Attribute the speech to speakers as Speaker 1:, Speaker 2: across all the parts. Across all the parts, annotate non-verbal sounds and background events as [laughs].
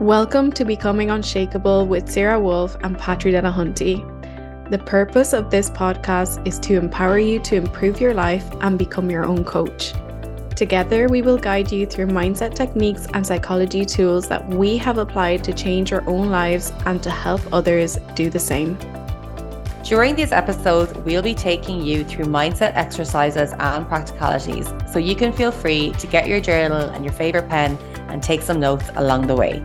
Speaker 1: Welcome to Becoming Unshakable with Sarah Woulfe and Patri Delahunty. The purpose of this podcast is to empower you to improve your life and become your own coach. Together, we will guide you through mindset techniques and psychology tools that we have applied to change our own lives and to help others do the same.
Speaker 2: During these episodes, we'll be taking you through mindset exercises and practicalities so you can feel free to get your journal and your favorite pen and take some notes along the way.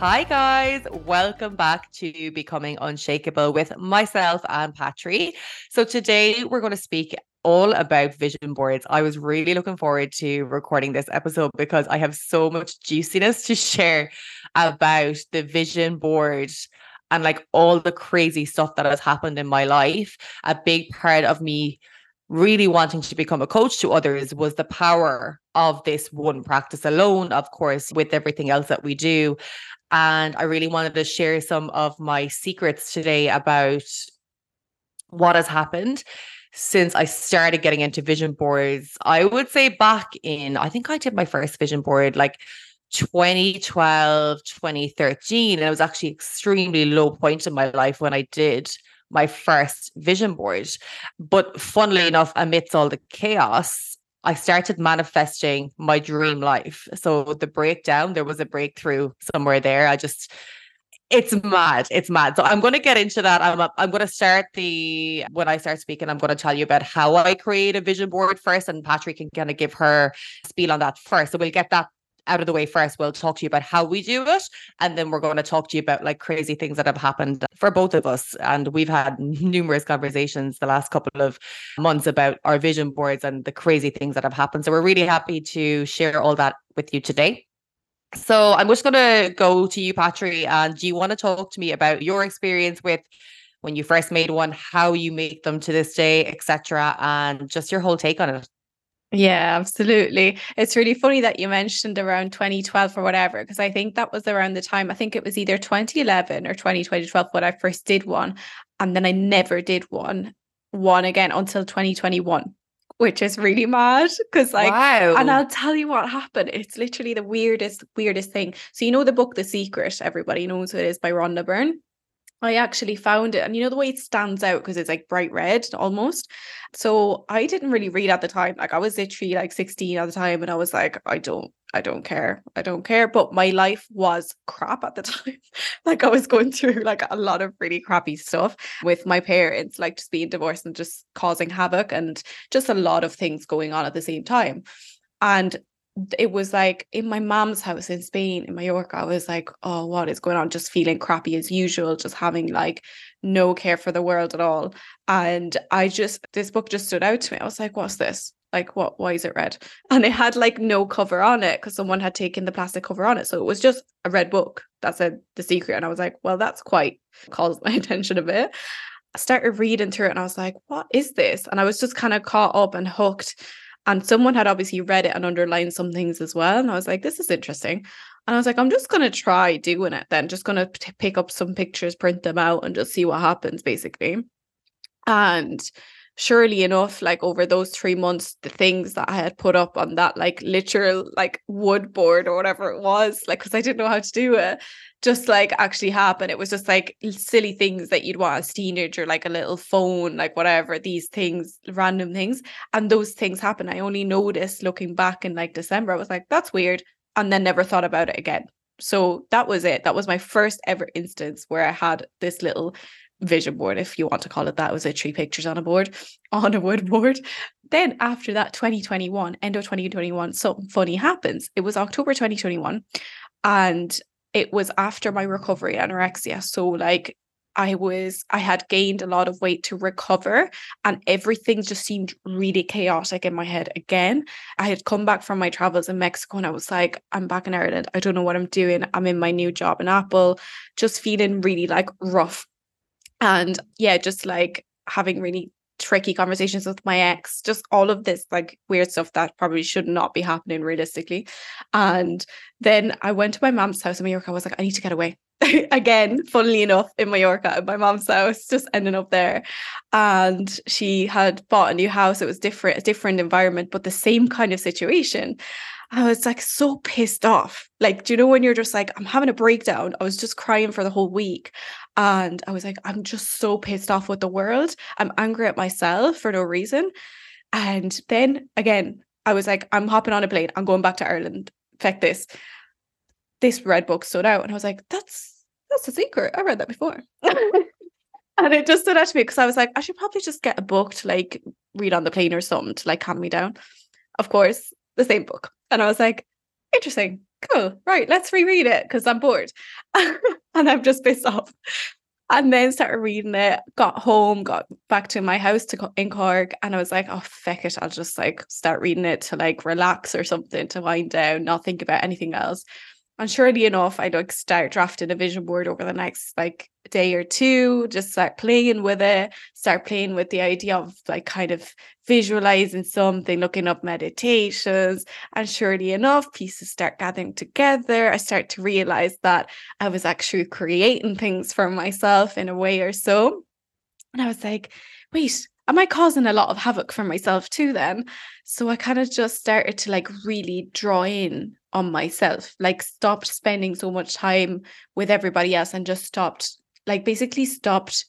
Speaker 2: Hi, guys. Welcome back to Becoming Unshakable with myself and Patri. So, today we're going to speak all about vision boards. I was really looking forward to recording this episode because I have so much juiciness to [laughs] share about the vision board and like all the crazy stuff that has happened in my life. A big part of me really wanting to become a coach to others was the power of this one practice alone, of course, with everything else that we do. And I really wanted to share some of my secrets today about what has happened since I started getting into vision boards. I would say back in, I think I did my first vision board like 2012, 2013. And it was actually extremely low point in my life when I did my first vision board. But funnily enough, amidst all the chaos, I started manifesting my dream life. So the breakdown, there was a breakthrough somewhere there. I just it's mad. It's mad. So I'm going to get into that. I'm I'm going to start the when I start speaking, I'm going to tell you about how I create a vision board first, and Patri can kind of give her spiel on that first. So we'll get that out of the way first, we'll talk to you about how we do it. And then we're going to talk to you about like crazy things that have happened for both of us. And we've had [laughs] numerous conversations the last couple of months about our vision boards and the crazy things that have happened. So we're really happy to share all that with you today. So I'm just going to go to you, Patri. And do you want to talk to me about your experience with when you first made one, how you make them to this day, etc., and just your whole take on it?
Speaker 1: Yeah, absolutely. It's really funny that you mentioned around 2012 or whatever, because I think that was around the time, I think it was either 2011 or 2012 when I first did one. And then I never did one, one again until 2021, which is really mad. Cause like, wow. and I'll tell you what happened. It's literally the weirdest, weirdest thing. So, you know, the book, The Secret, everybody knows who it is by Rhonda Byrne. I actually found it. And you know the way it stands out because it's like bright red almost. So I didn't really read at the time. Like I was literally like 16 at the time and I was like, I don't, I don't care. I don't care. But my life was crap at the [laughs] time. like I was going through like a lot of really crappy stuff with my parents, like just being divorced and just causing havoc and just a lot of things going on at the same time. And it was like in my mom's house in Spain, in Mallorca, I was like, oh, what is going on? Just feeling crappy as usual, just having like no care for the world at all. And I just, this book just stood out to me. I was like, what's this? Like, what? Why is it red? [laughs] And it had like no cover on it because someone had taken the plastic cover on it. So it was just a red book that said The Secret. And I was like, well, that's quite [laughs] calls my [laughs] attention a bit. I started reading through it and I was like, what is this? And I was just kind of caught up and hooked and someone had obviously read it and underlined some things as well. And I was like, this is interesting. And I was like, I'm just going to try doing it then, just going to pick up some pictures, print them out, and just see what happens, basically. And surely enough, like over those three months, the things that I had put up on that like literal like wood board or whatever it was, like because I didn't know how to do it, just like actually happen. It was just like silly things that you'd want as a teenager, like a little phone, like whatever, these things, random things. And those things happen. I only noticed looking back in like December, I was like, that's weird. And then never thought about it again. So that was it. That was my first ever instance where I had this little vision board, if you want to call it that. It was a three pictures on a board, [laughs] on a wood board. Then after that, 2021, end of 2021, something funny happens. It was October 2021. And it was after my recovery anorexia. So like I was I had gained a lot of weight to recover and everything just seemed really chaotic in my head again. I had come back from my travels in Mexico and I was like I'm back in Ireland. I don't know what I'm doing. I'm in my new job in Apple, just feeling really like rough. And yeah, just like having really tricky conversations with my ex, just all of this like weird stuff that probably should not be happening realistically. And then I went to my mom's house in Mallorca. I was like, I need to get away. [laughs] again, funnily enough, in Mallorca at my mom's house, just ending up there. And she had bought a new house. It was different, a different environment, but the same kind of situation. I was like so pissed off. Like, do you know when you're just like, I'm having a breakdown? I was just crying for the whole week. And I was like, I'm just so pissed off with the world. I'm angry at myself for no reason. And then again, I was like, I'm hopping on a plane. I'm going back to Ireland. Feck this. This red book stood out. And I was like, that's that's a secret. I read that before. [laughs] and it just stood out to me because I was like, I should probably just get a book to like read on the plane or something to like calm me down. Of course, the same book. And I was like, interesting, cool, right, let's reread it because I'm bored. [laughs] and I'm just pissed off. And then started reading it, got home, got back to my house to in Cork, and I was like, oh feck it, I'll just like start reading it to like relax or something to wind down, not think about anything else. And surely enough, I'd like start drafting a vision board over the next like day or two, just start playing with it, start playing with the idea of like kind of visualizing something, looking up meditations. And surely enough, pieces start gathering together. I start to realize that I was actually creating things for myself in a way or so. And I was like, wait, am I causing a lot of havoc for myself too then? So I kind of just started to like really draw in on myself, like stopped spending so much time with everybody else and just stopped, like basically stopped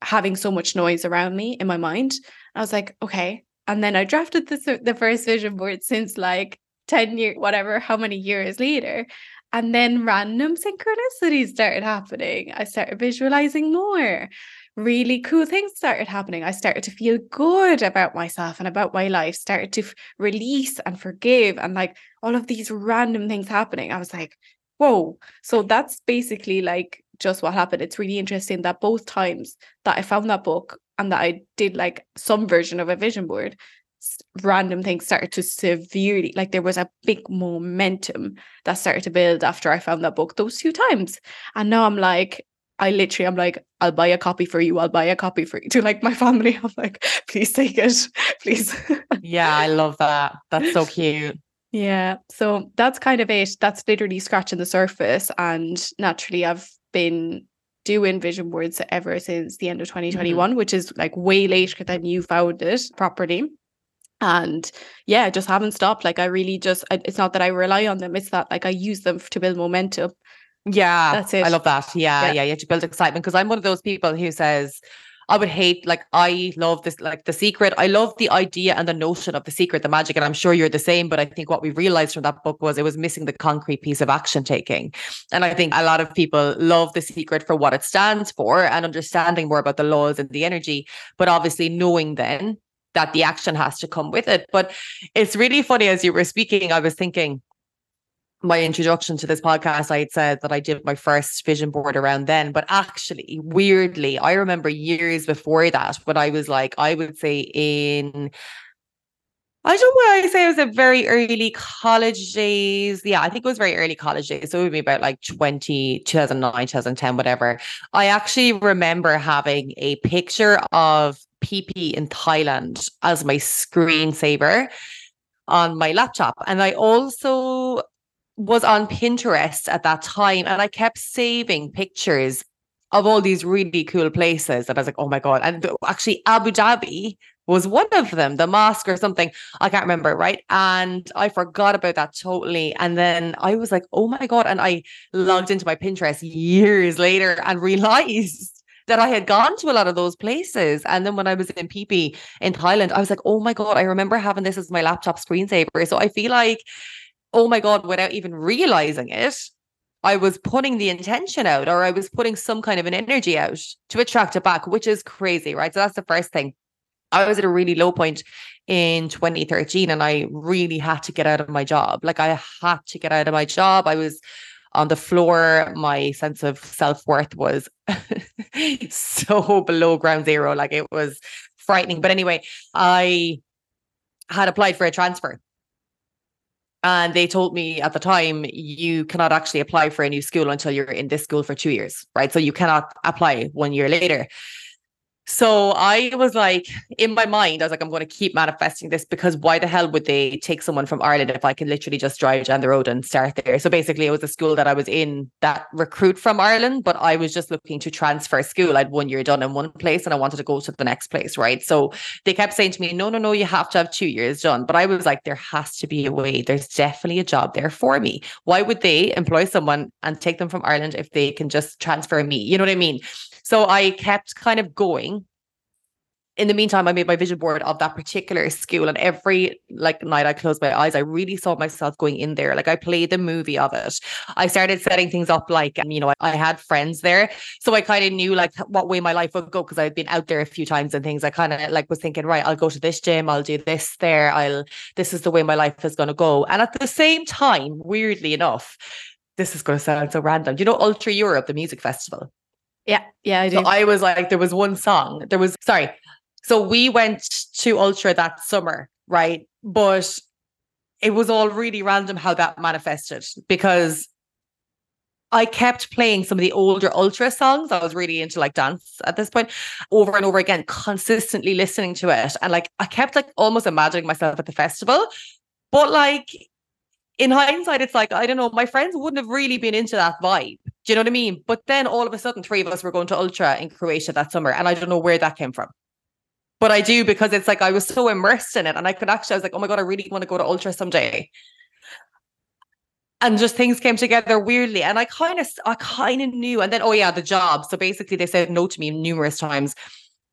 Speaker 1: having so much noise around me in my mind. I was like, okay. And then I drafted the, first vision board since like 10 years, whatever, how many years later. And then random synchronicities started happening. I started visualizing more really cool things started happening. I started to feel good about myself and about my life, started to f- release and forgive, and like all of these random things happening. I was like, whoa. So that's basically like just what happened. It's really interesting that both times that I found that book and that I did like some version of a vision board, random things started to severely like there was a big momentum that started to build after I found that book those two times. And now I'm like, I literally I'm like, I'll buy a copy for you. I'll buy a copy for you [laughs] to like my family. I'm like, please take it. [laughs] Please.
Speaker 2: yeah, I love that. That's so cute.
Speaker 1: Yeah. So that's kind of it. That's literally scratching the surface. And naturally I've been doing vision boards ever since the end of 2021, mm-hmm. which is like way later than you found it properly. And yeah, just haven't stopped. Like I really just, it's not that I rely on them. It's that like I use them to build momentum.
Speaker 2: Yeah, that's it. I love that. Yeah, yeah, yeah. You have to build excitement because I'm one of those people who says, I would hate like I love this like the secret. I love the idea and the notion of the secret, the magic, and I'm sure you're the same. But I think what we realized from that book was it was missing the concrete piece of action taking. And I think a lot of people love the secret for what it stands for and understanding more about the laws and the energy, but obviously knowing then that the action has to come with it. But it's really funny as you were speaking, I was thinking my introduction to this podcast, I had said that I did my first vision board around then. But actually, weirdly, I remember years before that when I was like, I would say in I don't know why I say it was a very early college days. Yeah, I think it was very early college days. So it would be about like 20, 2009, 2010, whatever. I actually remember having a picture of Phi Phi in Thailand as my screensaver on my laptop. And I also was on Pinterest at that time and I kept saving pictures of all these really cool places. And I was like, oh my God. And actually, Abu Dhabi was one of them, the mosque or something. I can't remember, right? And I forgot about that totally. And then I was like, oh my God. And I logged into my Pinterest years later and realized [laughs] that I had gone to a lot of those places. And then when I was in Phi Phi in Thailand, I was like, oh my God, I remember having this as my laptop screensaver. So I feel like oh my God, without even realizing it, I was putting the intention out or I was putting some kind of an energy out to attract it back, which is crazy, right? So that's the first thing. I was at a really low point in 2013 and I really had to get out of my job. Like I had to get out of my job. I was on the floor. My sense of self worth was [laughs] so below ground zero. Like it was frightening. But anyway, I had applied for a transfer and they told me at the time, you cannot actually apply for a new school until you're in this school for two years, right? So you cannot apply one year later. So I was like, in my mind, I was like, I'm going to keep manifesting this because why the hell would they take someone from Ireland if I can literally just drive down the road and start there? So basically, it was a school that I was in that recruit from Ireland, but I was just looking to transfer school. I'd one year done in one place and I wanted to go to the next place, right? So they kept saying to me, no, no, no, you have to have two years done. But I was like, there has to be a way. There's definitely a job there for me. Why would they employ someone and take them from Ireland if they can just transfer me? You know what I mean? So I kept kind of going. In the meantime, I made my vision board of that particular school, and every like night I closed my eyes, I really saw myself going in there. Like I played the movie of it. I started setting things up like, you know, I, I had friends there, so I kind of knew like what way my life would go because I'd been out there a few times and things. I kind of like was thinking, right, I'll go to this gym, I'll do this there, I'll this is the way my life is going to go. And at the same time, weirdly enough, this is going to sound so random. Do you know Ultra Europe, the music festival?
Speaker 1: Yeah, yeah, I do.
Speaker 2: So I was like, there was one song. There was sorry. So we went to Ultra that summer, right? But it was all really random how that manifested because I kept playing some of the older Ultra songs. I was really into like dance at this point over and over again, consistently listening to it. And like I kept like almost imagining myself at the festival. But like in hindsight, it's like, I don't know, my friends wouldn't have really been into that vibe. Do you know what I mean? But then all of a sudden, three of us were going to Ultra in Croatia that summer. And I don't know where that came from. But I do because it's like I was so immersed in it. And I could actually, I was like, oh my God, I really want to go to Ultra someday. And just things came together weirdly. And I kind of, I kind of knew. And then, oh yeah, the job. So basically, they said no to me numerous times.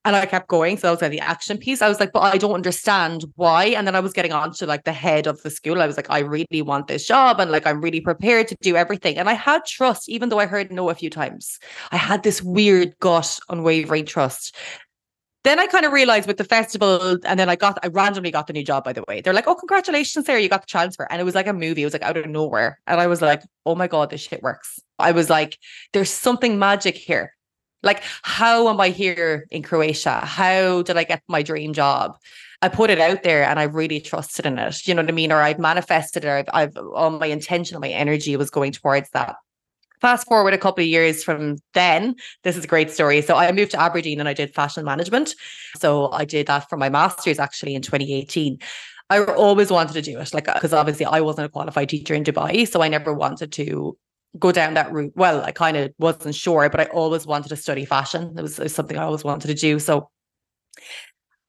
Speaker 2: And I kept going. So that was like the action piece. I was like, but I don't understand why. And then I was getting on to like the head of the school. I was like, I really want this job. And like, I'm really prepared to do everything. And I had trust, even though I heard no a few times. I had this weird gut, unwavering trust. Then I kind of realized with the festival, and then I got, I randomly got the new job, by the way. They're like, oh, congratulations, Sarah, you got the transfer. And it was like a movie. It was like out of nowhere. And I was like, oh my God, this shit works. I was like, there's something magic here. Like, how am I here in Croatia? How did I get my dream job? I put it out there and I really trusted in it. You know what I mean? Or I've manifested it. I've, I've all my intention, my energy was going towards that. Fast forward a couple of years from then, this is a great story. So I moved to Aberdeen and I did fashion management. So I did that for my master's actually in 2018. I always wanted to do it, like, because obviously I wasn't a qualified teacher in Dubai. So I never wanted to go down that route. Well, I kind of wasn't sure, but I always wanted to study fashion. It was, it was something I always wanted to do. So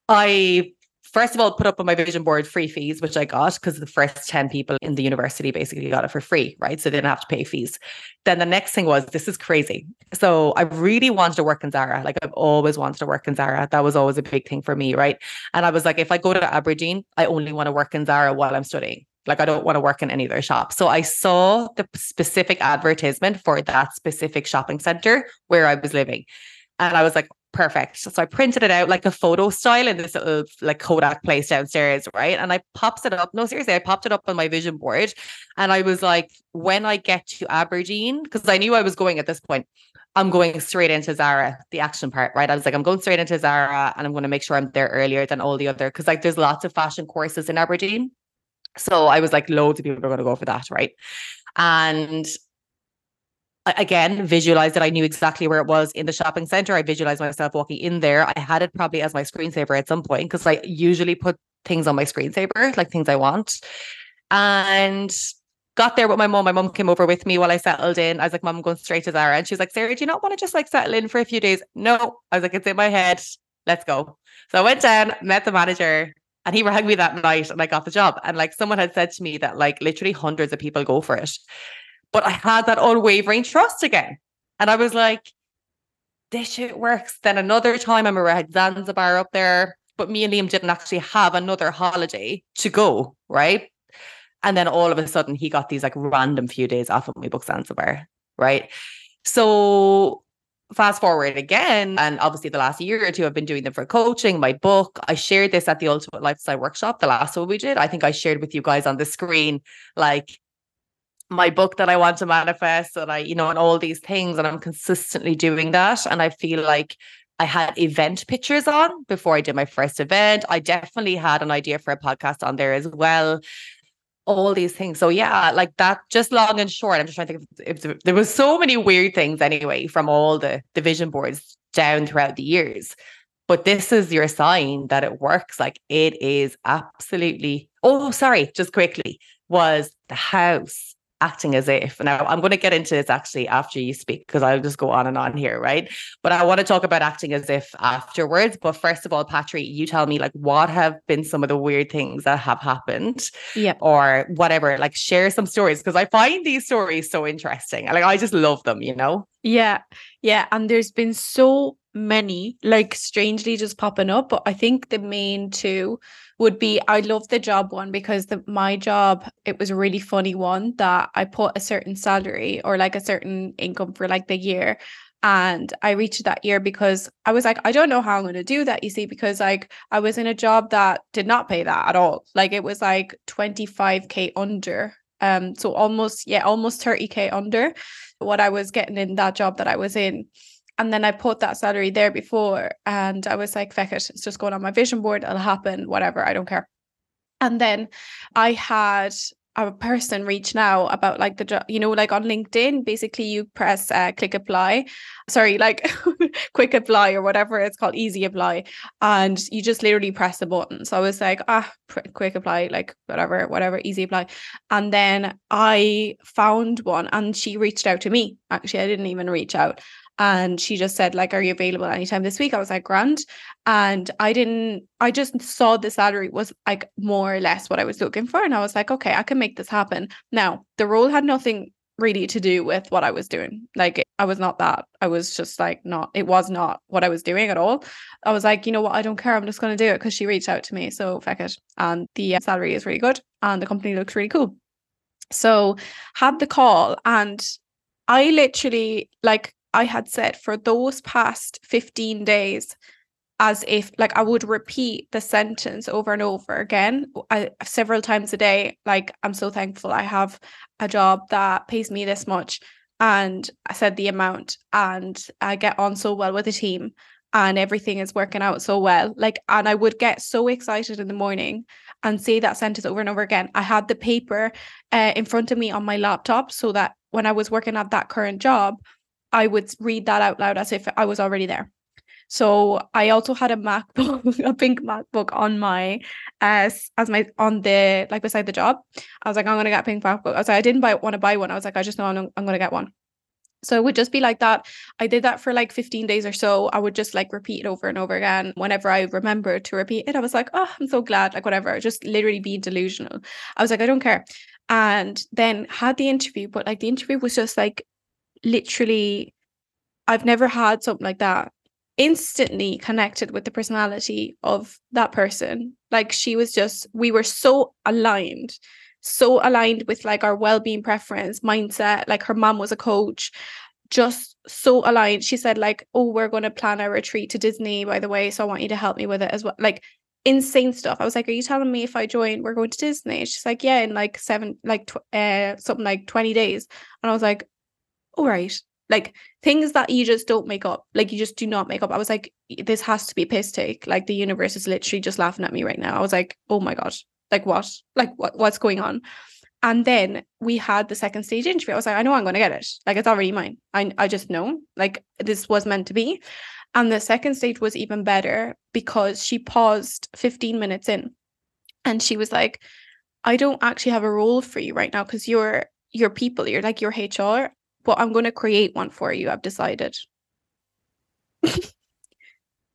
Speaker 2: I first of all put up on my vision board free fees, which I got because the first 10 people in the university basically got it for free, right? So they didn't have to pay fees. Then the next thing was this is crazy. So I really wanted to work in Zara. Like I've always wanted to work in Zara. That was always a big thing for me, right? And I was like, if I go to Aberdeen, I only want to work in Zara while I'm studying. Like I don't want to work in any other shop. So I saw the specific advertisement for that specific shopping center where I was living. And I was like, perfect. So I printed it out like a photo style in this little like Kodak place downstairs, right? And I popped it up. No, seriously, I popped it up on my vision board. And I was like, when I get to Aberdeen, because I knew I was going at this point, I'm going straight into Zara, the action part, right? I was like, I'm going straight into Zara and I'm going to make sure I'm there earlier than all the other because like there's lots of fashion courses in Aberdeen. So I was like, loads of people are going to go for that, right? And again visualized that I knew exactly where it was in the shopping center. I visualized myself walking in there. I had it probably as my screensaver at some point because I usually put things on my screensaver, like things I want. And got there with my mom. My mom came over with me while I settled in. I was like, Mom, I'm going straight to Zara. And she's like, Sarah, do you not want to just like settle in for a few days? No. I was like, it's in my head. Let's go. So I went down, met the manager, and he rang me that night and I got the job. And like someone had said to me that like literally hundreds of people go for it. But I had that unwavering trust again. And I was like, this shit works. Then another time I remember I had Zanzibar up there, but me and Liam didn't actually have another holiday to go, right? And then all of a sudden he got these like random few days off of me book Zanzibar, right? So fast forward again, and obviously the last year or two, I've been doing them for coaching, my book. I shared this at the Ultimate Lifestyle Workshop, the last one we did. I think I shared with you guys on the screen, like my book that I want to manifest and I, you know, and all these things. And I'm consistently doing that. And I feel like I had event pictures on before I did my first event. I definitely had an idea for a podcast on there as well. All these things. So yeah, like that, just long and short. I'm just trying to think if, if there was so many weird things anyway from all the division boards down throughout the years. but this is your sign that it works. Like it is absolutely. Oh, sorry, just quickly was the house acting as if. Now, I'm going to get into this actually after you speak because I'll just go on and on here, right? But I want to talk about acting as if afterwards. But first of all, Patri, you tell me like what have been some of the weird things that have happened,
Speaker 1: yeah,
Speaker 2: or whatever. Like share some stories because I find these stories so interesting. Like I just love them, you know.
Speaker 1: Yeah, yeah, and there's been so many like strangely just popping up, but I think the main two would be I love the job one because the my job it was a really funny one that I put a certain salary or like a certain income for like the year and I reached that year because I was like I don't know how I'm going to do that you see because like I was in a job that did not pay that at all. Like it was like 25k under um so almost yeah almost 30k under what I was getting in that job that I was in and then I put that salary there before and I was like, feck it, it's just going on my vision board, it'll happen, whatever, I don't care. And then I had a person reach now about like the job, you know, like on LinkedIn, basically you press uh, click apply, sorry, like [laughs] quick apply or whatever it's called, easy apply, and you just literally press the button. So I was like, ah, quick apply, like whatever, whatever, easy apply. And then I found one and she reached out to me. Actually, I didn't even reach out and she just said like are you available anytime this week? I was like grand. And i didn't i just saw the salary was like more or less what i was looking for. And i was like okay i can make this happen. Now the role had nothing really to do with what i was doing. Like i was not that. I was just like not it was not what i was doing at all. I was like you know what? I don't care. I'm just going to do it. Because she reached out to me. So fuck it. And the uh, salary is really good. And the company looks really cool. So had the call. And I literally like I had said for those past 15 days, as if like I would repeat the sentence over and over again I, several times a day. Like, I'm so thankful I have a job that pays me this much. And I said the amount, and I get on so well with the team, and everything is working out so well. Like, and I would get so excited in the morning and say that sentence over and over again. I had the paper uh, in front of me on my laptop so that when I was working at that current job, I would read that out loud as if I was already there. So I also had a MacBook, [laughs] a pink MacBook on my as as my on the like beside the job. I was like, I'm gonna get a pink MacBook. I was like, I didn't buy want to buy one. I was like, I just know I'm, I'm gonna get one. So it would just be like that. I did that for like 15 days or so. I would just like repeat it over and over again. Whenever I remember to repeat it, I was like, oh, I'm so glad, like whatever. Just literally being delusional. I was like, I don't care. And then had the interview, but like the interview was just like literally I've never had something like that. Instantly connected with the personality of that person. Like she was just, we were so aligned, so aligned with like our well-being preference, mindset. Like her mom was a coach, just so aligned. She said, like, oh, we're going to plan a retreat to Disney, by the way. So I want you to help me with it as well. Like insane stuff. I was like, "Are you telling me if I join, we're going to Disney?" She's like, "Yeah, in like seven, like tw- uh, something like twenty days." And I was like, "All right." Like things that you just don't make up. Like you just do not make up. I was like, this has to be piss take. Like the universe is literally just laughing at me right now. I was like, oh my God. Like what? Like what what's going on? And then we had the second stage interview. I was like, I know I'm gonna get it. Like it's already mine. I I just know. Like this was meant to be. And the second stage was even better because she paused 15 minutes in and she was like, I don't actually have a role for you right now because you're your people, you're like your HR but I'm going to create one for you. I've decided. [laughs] I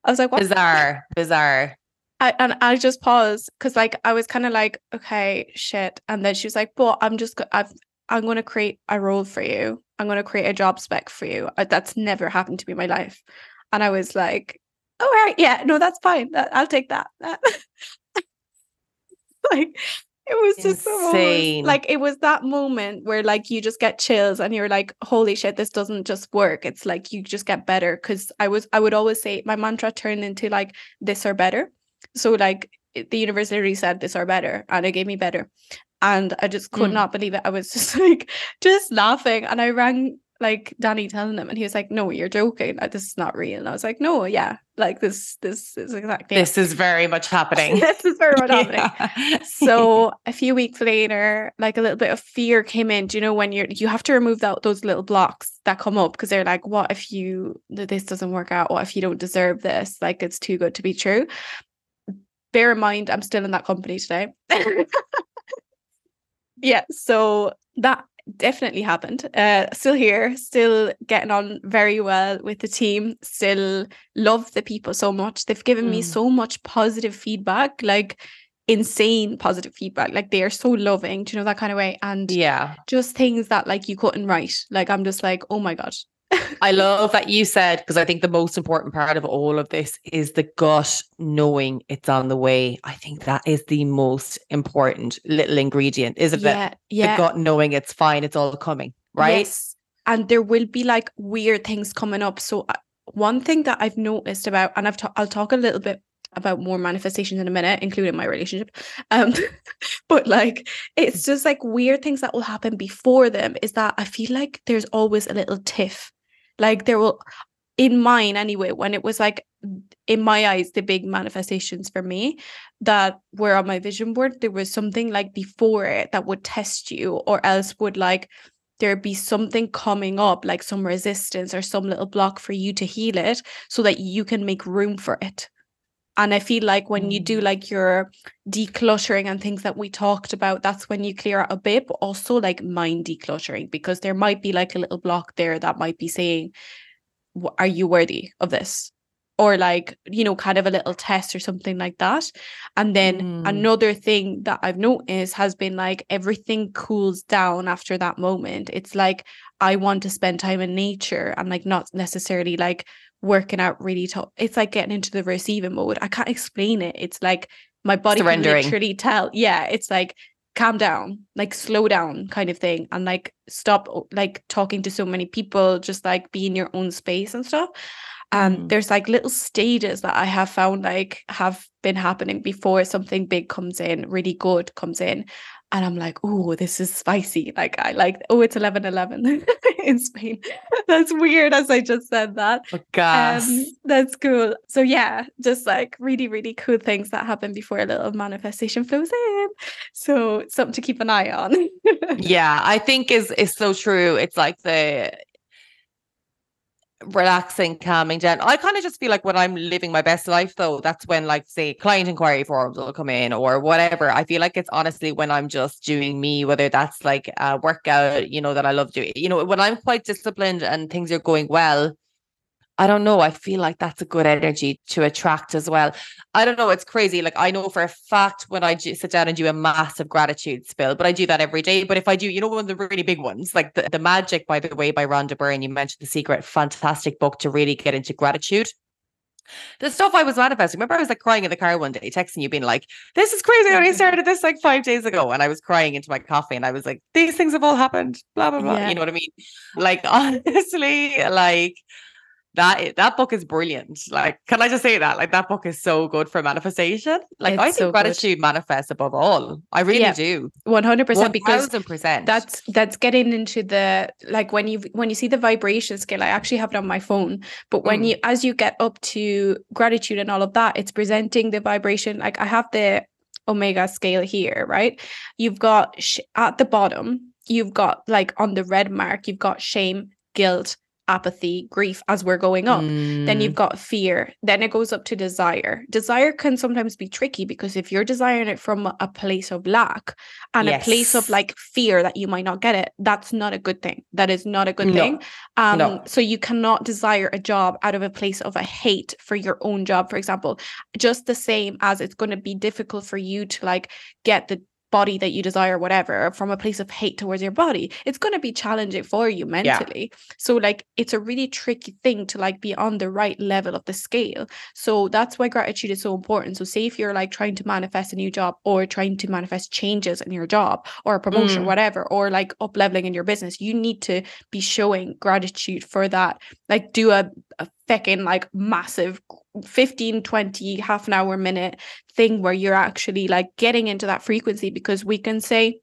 Speaker 1: was like, what?
Speaker 2: Bizarre, bizarre.
Speaker 1: I, and I just paused because, like, I was kind of like, okay, shit. And then she was like, but I'm just, I've, I'm going to create a role for you. I'm going to create a job spec for you. Uh, that's never happened to me in my life. And I was like, all right, yeah, no, that's fine. I'll take that. [laughs] like, was just insane. So like it was that moment where like you just get chills and you're like, holy shit, this doesn't just work. It's like you just get better. Cause I was I would always say my mantra turned into like this or better. So like the universe literally said this or better and it gave me better. And I just could mm. not believe it. I was [laughs] just like just laughing. And I rang like Danny telling him, and he was like, "No, you're joking. Like, this is not real." And I was like, "No, yeah, like this, this is exactly
Speaker 2: this is very much happening. [laughs]
Speaker 1: this is very much happening." [laughs] So a few weeks later, like a little bit of fear came in. Do you know when you're you have to remove that those little blocks that come up because they're like, "What if you this doesn't work out? What if you don't deserve this? Like it's too good to be true." Bear in mind, I'm still in that company today. [laughs] yeah, so that definitely happened. Uh, still here, still getting on very well with the team. Still love the people so much. They've given mm. me so much positive feedback, like insane positive feedback. Like they are so loving, do you know that kind of way? And
Speaker 2: yeah,
Speaker 1: just things that like you couldn't write. Like I'm just like, oh my god,
Speaker 2: I love that you said because I think the most important part of all of this is the gut knowing it's on the way. I think that is the most important little ingredient, isn't
Speaker 1: yeah,
Speaker 2: it?
Speaker 1: Yeah.
Speaker 2: The gut knowing it's fine, it's all coming, right? Yes.
Speaker 1: And there will be like weird things coming up. So uh, one thing that I've noticed about, and I've I'll talk a little bit about more manifestations in a minute, including my relationship. Um, [laughs] but like it's just like weird things that will happen before them is that I feel like there's always a little tiff like there will in mine anyway, when it was like in my eyes, the big manifestations for me that were on my vision board, there was something like before it that would test you, or else would like there'd be something coming up, like some resistance or some little block for you to heal it so that you can make room for it. And I feel like when you do mm. like your decluttering and things that we talked about, that's when you clear out a bit, but also like mind decluttering, because there might be like a little block there that might be saying, Are you worthy of this? Or like, you know, kind of a little test or something like that. And then mm. another thing that I've noticed has been like everything cools down after that moment. It's like I want to spend time in nature and like not necessarily like working out really tough. It's like getting into the receiving mode. I can't explain it. It's like my body can literally tell. Yeah, it's like calm down, like slow down kind of thing. And like stop like talking to so many people, just like be in your own space and stuff. And mm. there's like little stages that I have found like have been happening before something big comes in, really good comes in and I'm like, oh, this is spicy. Like I like, oh, it's 11 11 [laughs] in Spain. [laughs] that's weird as I just said that.
Speaker 2: Oh. Um,
Speaker 1: that's cool. So yeah, just like really, really cool things that happen before a little manifestation flows in. So something to keep an eye on. [laughs]
Speaker 2: yeah, I think is is so true. It's like the relaxing, calming down. I kind of just feel like when I'm living my best life, though, that's when, like, say, client inquiry forms will come in or whatever. I feel like it's honestly when I'm just doing me, whether that's like a workout, you know, that I love doing. You know, when I'm quite disciplined and things are going well, I don't know. I feel like that's a good energy to attract as well. I don't know. It's crazy. Like I know for a fact when I sit down and do a massive gratitude spill, but I do that every day. But if I do, you know, one of the really big ones, like the, the Magic, by the way, by Rhonda Byrne, you mentioned The Secret, fantastic book to really get into gratitude. The stuff I was manifesting. Remember, I was like crying in the car one day, texting you, being like, "This is crazy." I only started this like five days ago, and I was crying into my coffee, and I was like, "These things have all happened." Blah blah blah. Yeah. You know what I mean? Like [laughs] honestly, like that that book is brilliant. Like, can I just say that? Like, that book is so good for manifestation. Like, it's I think so gratitude good. manifests above all. I really yeah, do.
Speaker 1: One hundred percent. Because
Speaker 2: percent.
Speaker 1: That's that's getting into the like when you when you see the vibration scale. I actually have it on my phone. But when mm. you as you get up to gratitude and all of that, it's presenting the vibration. Like I have the omega scale here, right? You've got sh- at the bottom. You've got like on the red mark. You've got shame, guilt apathy, grief as we're going up. Mm. Then you've mm. got fear. Then it goes up to desire. Desire can sometimes be tricky because if you're desiring it from a place of lack and yes. a place of like fear that you might not get it, that's not a good thing. That is not a good no. thing. Um, no. So you cannot desire a job out of a place of a hate for your own job, for example. Just the same as it's going to be difficult for you to like get the body that you desire whatever from a place of hate towards your body it's going to be challenging for you mentally yeah. so like it's a really tricky thing to like be on the right level of the scale so that's why gratitude is so important so say if you're like trying to manifest a new job or trying to manifest changes in your job or a promotion mm. whatever or like up leveling in your business you need to be showing gratitude for that like do a, a fucking like massive 15 20 half an hour minute thing where you're actually like getting into that frequency because we can say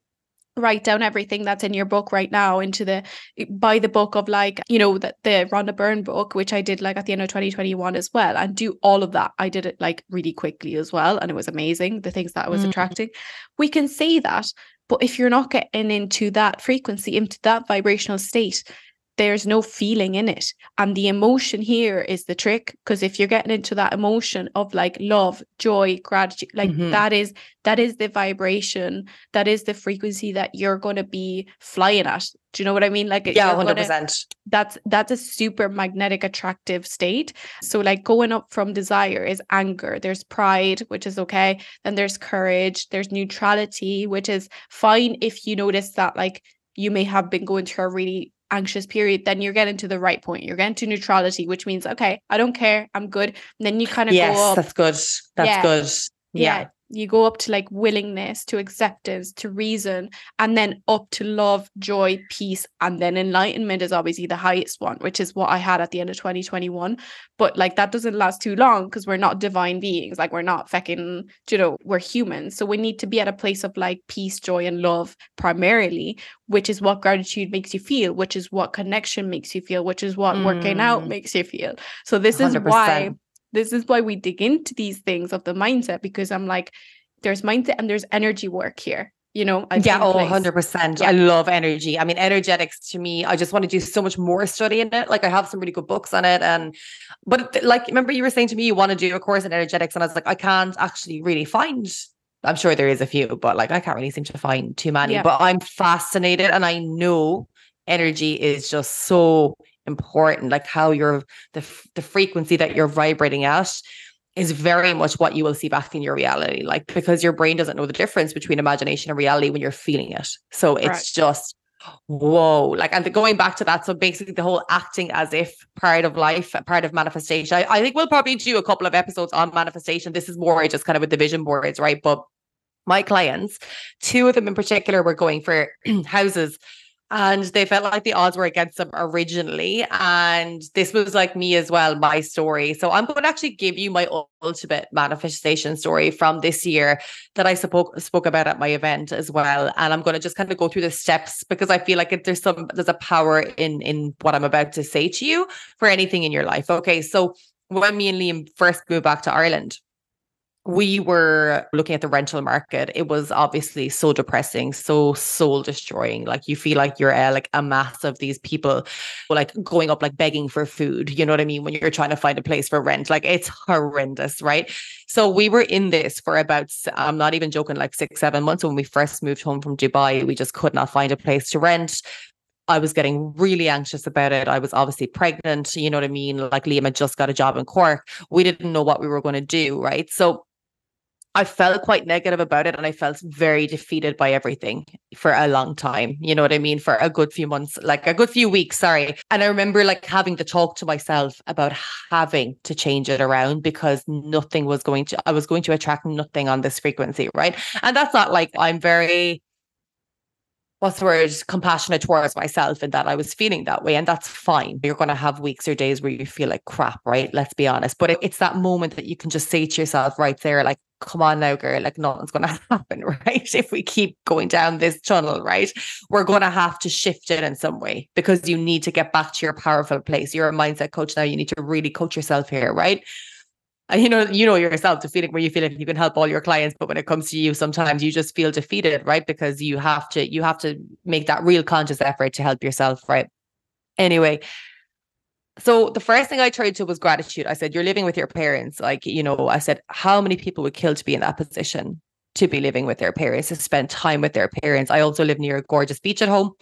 Speaker 1: write down everything that's in your book right now into the buy the book of like you know the, the Rhonda Byrne book which I did like at the end of 2021 as well. And do all of that. I did it like really quickly as well and it was amazing the things that I was mm. attracting. We can say that but if you're not getting into that frequency into that vibrational state there's no feeling in it. And the emotion here is the trick. Because if you're getting into that emotion of like love, joy, gratitude, like mm-hmm. that is that is the vibration, that is the frequency that you're gonna be flying at. Do you know what I mean? Like
Speaker 2: yeah, hundred percent.
Speaker 1: That's that's a super magnetic, attractive state. So like going up from desire is anger. There's pride, which is okay. Then there's courage. There's neutrality, which is fine if you notice that like you may have been going through a really anxious period, then you're getting to the right point. You're getting to neutrality, which means, okay, I don't care. I'm good. And then you kind of
Speaker 2: yes,
Speaker 1: go up.
Speaker 2: that's good. That's yeah, good.
Speaker 1: Yeah. yeah you go up to like willingness to acceptance to reason and then up to love joy peace and then enlightenment is obviously the highest one which is what i had at the end of 2021 but like that doesn't last too long because we're not divine beings like we're not fucking you know we're humans so we need to be at a place of like peace joy and love primarily which is what gratitude makes you feel which is what connection makes you feel which is what mm. working out mm. makes you feel so this 100%. is why this is why we dig into these things of the mindset because I'm like, there's mindset and there's energy work here. You know,
Speaker 2: yeah, oh, 100%. Yeah. I love energy. I mean, energetics to me, I just want to do so much more study in it. Like, I have some really good books on it. And, but like, remember you were saying to me, you want to do a course in energetics. And I was like, I can't actually really find I'm sure there is a few, but like I can't really seem to find too many. Yeah. But I'm fascinated and I know energy is just so important like how you're the the frequency that you're vibrating at is very much what you will see back in your reality like because your brain doesn't know the difference between imagination and reality when you're feeling it. So it's right. just whoa like and going back to that so basically the whole acting as if part of life part of manifestation. I, I think we'll probably do a couple of episodes on manifestation. This is more just kind of with the vision boards right? But my clients two of them in particular were going for [clears throat] houses and they felt like the odds were against them originally. And this was like me as well, my story. So I'm going to actually give you my ultimate manifestation story from this year that I spoke spoke about at my event as well. And I'm going to just kind of go through the steps because I feel like there's some there's a power in in what I'm about to say to you for anything in your life. Okay, so when me and Liam first moved back to Ireland, we were looking at the rental market it was obviously so depressing so soul destroying like you feel like you're uh, like a mass of these people like going up like begging for food you know what i mean when you're trying to find a place for rent like it's horrendous right so we were in this for about i'm not even joking like six seven months when we first moved home from dubai we just could not find a place to rent I was getting really anxious about it. I was obviously pregnant, you know what I mean? Like Liam had just got a job in Cork. We didn't know what we were going to do, right? So I felt quite negative about it and I felt very defeated by everything for a long time. You know what I mean? For a good few months, like a good few weeks, sorry. And I remember like having to talk to myself about having to change it around because nothing was going to, I was going to attract nothing on this frequency, right? And that's not like I'm very what's the word compassionate towards myself and that I was feeling that way and that's fine. You're going to have weeks or days where you feel like crap right? Let's be honest. But it's that moment that you can just say to yourself right there like come on now girl like nothing's going [laughs] to happen right? If we keep going down this tunnel right? We're going to have to shift it in some way because you need to get back to your powerful place. You're a mindset coach now. You need to really coach yourself here right Uh, you know, you know yourself the feeling where you feel like you can help all your clients, but when it comes to you, sometimes you just feel defeated, right? Because you have to, you have to make that real conscious effort to help yourself, right? Anyway, so the first thing I tried to was gratitude. I said, You're living with your parents. Like, you know, I said, How many people would kill to be in that position to be living with their parents, to spend time with their parents? I also live near a gorgeous beach at home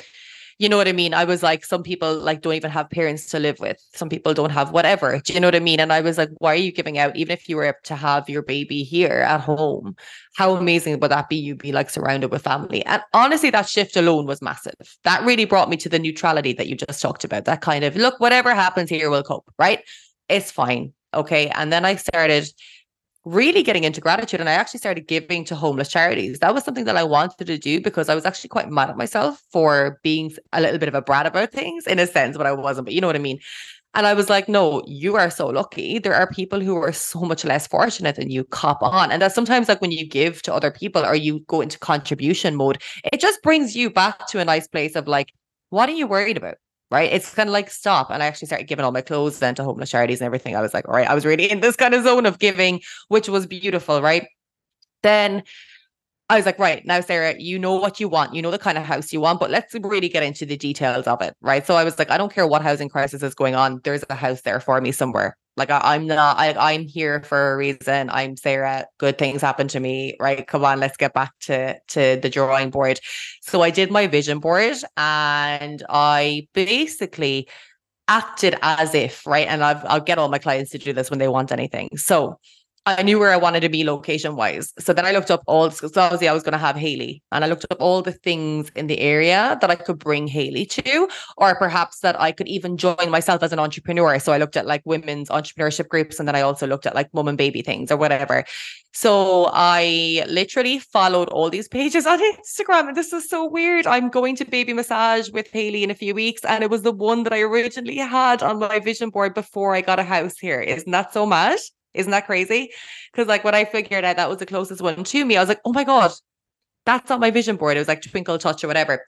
Speaker 2: you know what I mean? I was like, some people like don't even have parents to live with. Some people don't have whatever. Do you know what I mean? And I was like, why are you giving out? Even if you were to have your baby here at home, how amazing would that be? You'd be like surrounded with family. And honestly, that shift alone was massive. That really brought me to the neutrality that you just talked about. That kind of look, whatever happens here, we'll cope, right? It's fine. Okay. And then I started really getting into gratitude and I actually started giving to homeless charities. That was something that I wanted to do because I was actually quite mad at myself for being a little bit of a brat about things in a sense, but I wasn't, but you know what I mean. And I was like, no, you are so lucky. There are people who are so much less fortunate than you cop on. And that sometimes, like when you give to other people or you go into contribution mode, it just brings you back to a nice place of like, what are you worried about? Right. It's kind of like stop. And I actually started giving all my clothes then to homeless charities and everything. I was like, all right, I was really in this kind of zone of giving, which was beautiful. Right. Then I was like, right now, Sarah, you know what you want, you know the kind of house you want, but let's really get into the details of it, right? So I was like, I don't care what housing crisis is going on, there's a house there for me somewhere. Like I, am not, I, I'm here for a reason. I'm Sarah. Good things happen to me, right? Come on, let's get back to to the drawing board. So I did my vision board, and I basically acted as if, right? And I've, I'll get all my clients to do this when they want anything. So I knew where I wanted to be location wise. So then I looked up all, so obviously I was going to have Haley and I looked up all the things in the area that I could bring Haley to, or perhaps that I could even join myself as an entrepreneur. So I looked at like women's entrepreneurship groups and then I also looked at like mom and baby things or whatever. So I literally followed all these pages [laughs] on Instagram and this is so weird. I'm going to baby massage with Haley in a few weeks and it was the one that I originally had on my vision board before I got a house here. Isn't that so mad? Isn't that crazy? Because like when I figured out that was the closest one to me, I was like, oh my God, that's not my vision board. It was like Twinkle Touch or whatever.